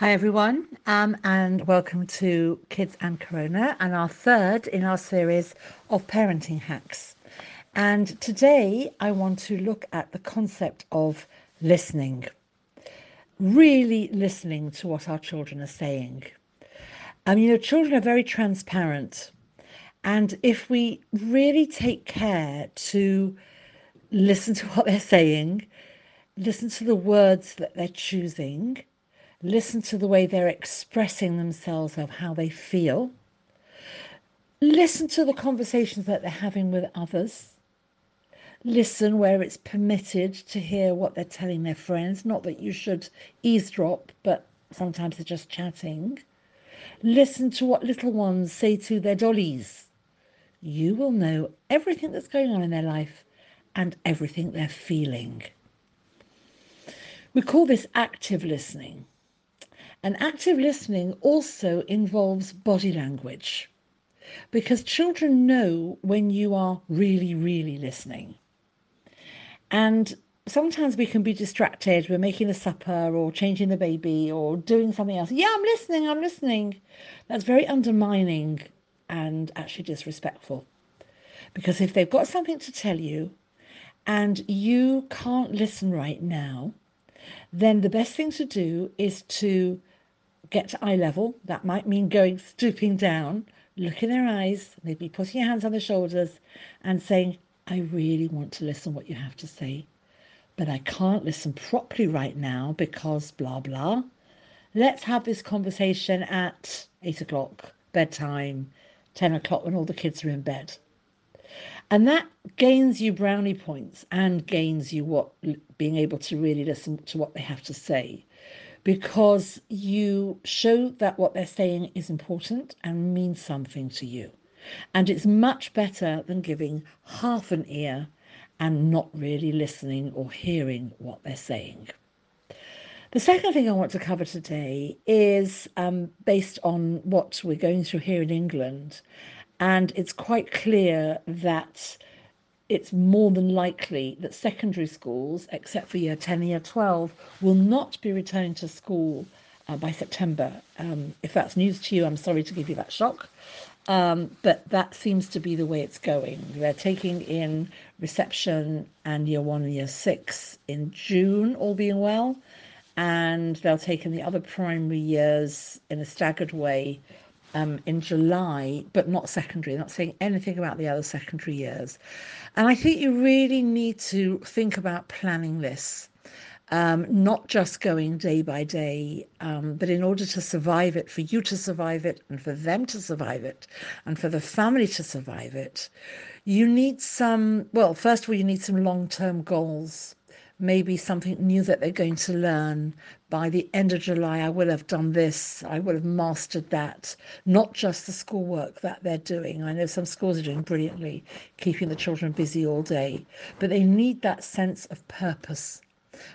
Hi, everyone, um, and welcome to Kids and Corona, and our third in our series of parenting hacks. And today I want to look at the concept of listening, really listening to what our children are saying. Um, you know, children are very transparent, and if we really take care to listen to what they're saying, listen to the words that they're choosing, Listen to the way they're expressing themselves of how they feel. Listen to the conversations that they're having with others. Listen where it's permitted to hear what they're telling their friends. Not that you should eavesdrop, but sometimes they're just chatting. Listen to what little ones say to their dollies. You will know everything that's going on in their life and everything they're feeling. We call this active listening. And active listening also involves body language because children know when you are really, really listening. And sometimes we can be distracted. We're making a supper or changing the baby or doing something else. Yeah, I'm listening, I'm listening. That's very undermining and actually disrespectful. Because if they've got something to tell you and you can't listen right now, then the best thing to do is to get to eye level. That might mean going stooping down, look in their eyes, maybe putting your hands on their shoulders and saying, I really want to listen what you have to say, but I can't listen properly right now because blah blah. Let's have this conversation at eight o'clock, bedtime, 10 o'clock when all the kids are in bed. And that gains you brownie points and gains you what being able to really listen to what they have to say because you show that what they're saying is important and means something to you. And it's much better than giving half an ear and not really listening or hearing what they're saying. The second thing I want to cover today is um, based on what we're going through here in England. And it's quite clear that it's more than likely that secondary schools, except for year 10 and year 12, will not be returning to school uh, by September. Um, if that's news to you, I'm sorry to give you that shock. Um, but that seems to be the way it's going. They're taking in reception and year one and year six in June, all being well, and they'll take in the other primary years in a staggered way um, in July, but not secondary. Not saying anything about the other secondary years. And I think you really need to think about planning this. Um, not just going day by day, um, but in order to survive it, for you to survive it, and for them to survive it, and for the family to survive it, you need some, well, first of all, you need some long term goals maybe something new that they're going to learn. By the end of July, I will have done this, I will have mastered that, not just the schoolwork that they're doing. I know some schools are doing brilliantly, keeping the children busy all day, but they need that sense of purpose.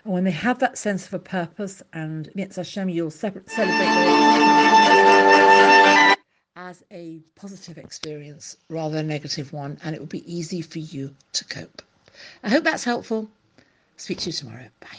And when they have that sense of a purpose, and Hashem, you'll celebrate as a positive experience rather than a negative one, and it will be easy for you to cope. I hope that's helpful. Speak to you tomorrow. Bye.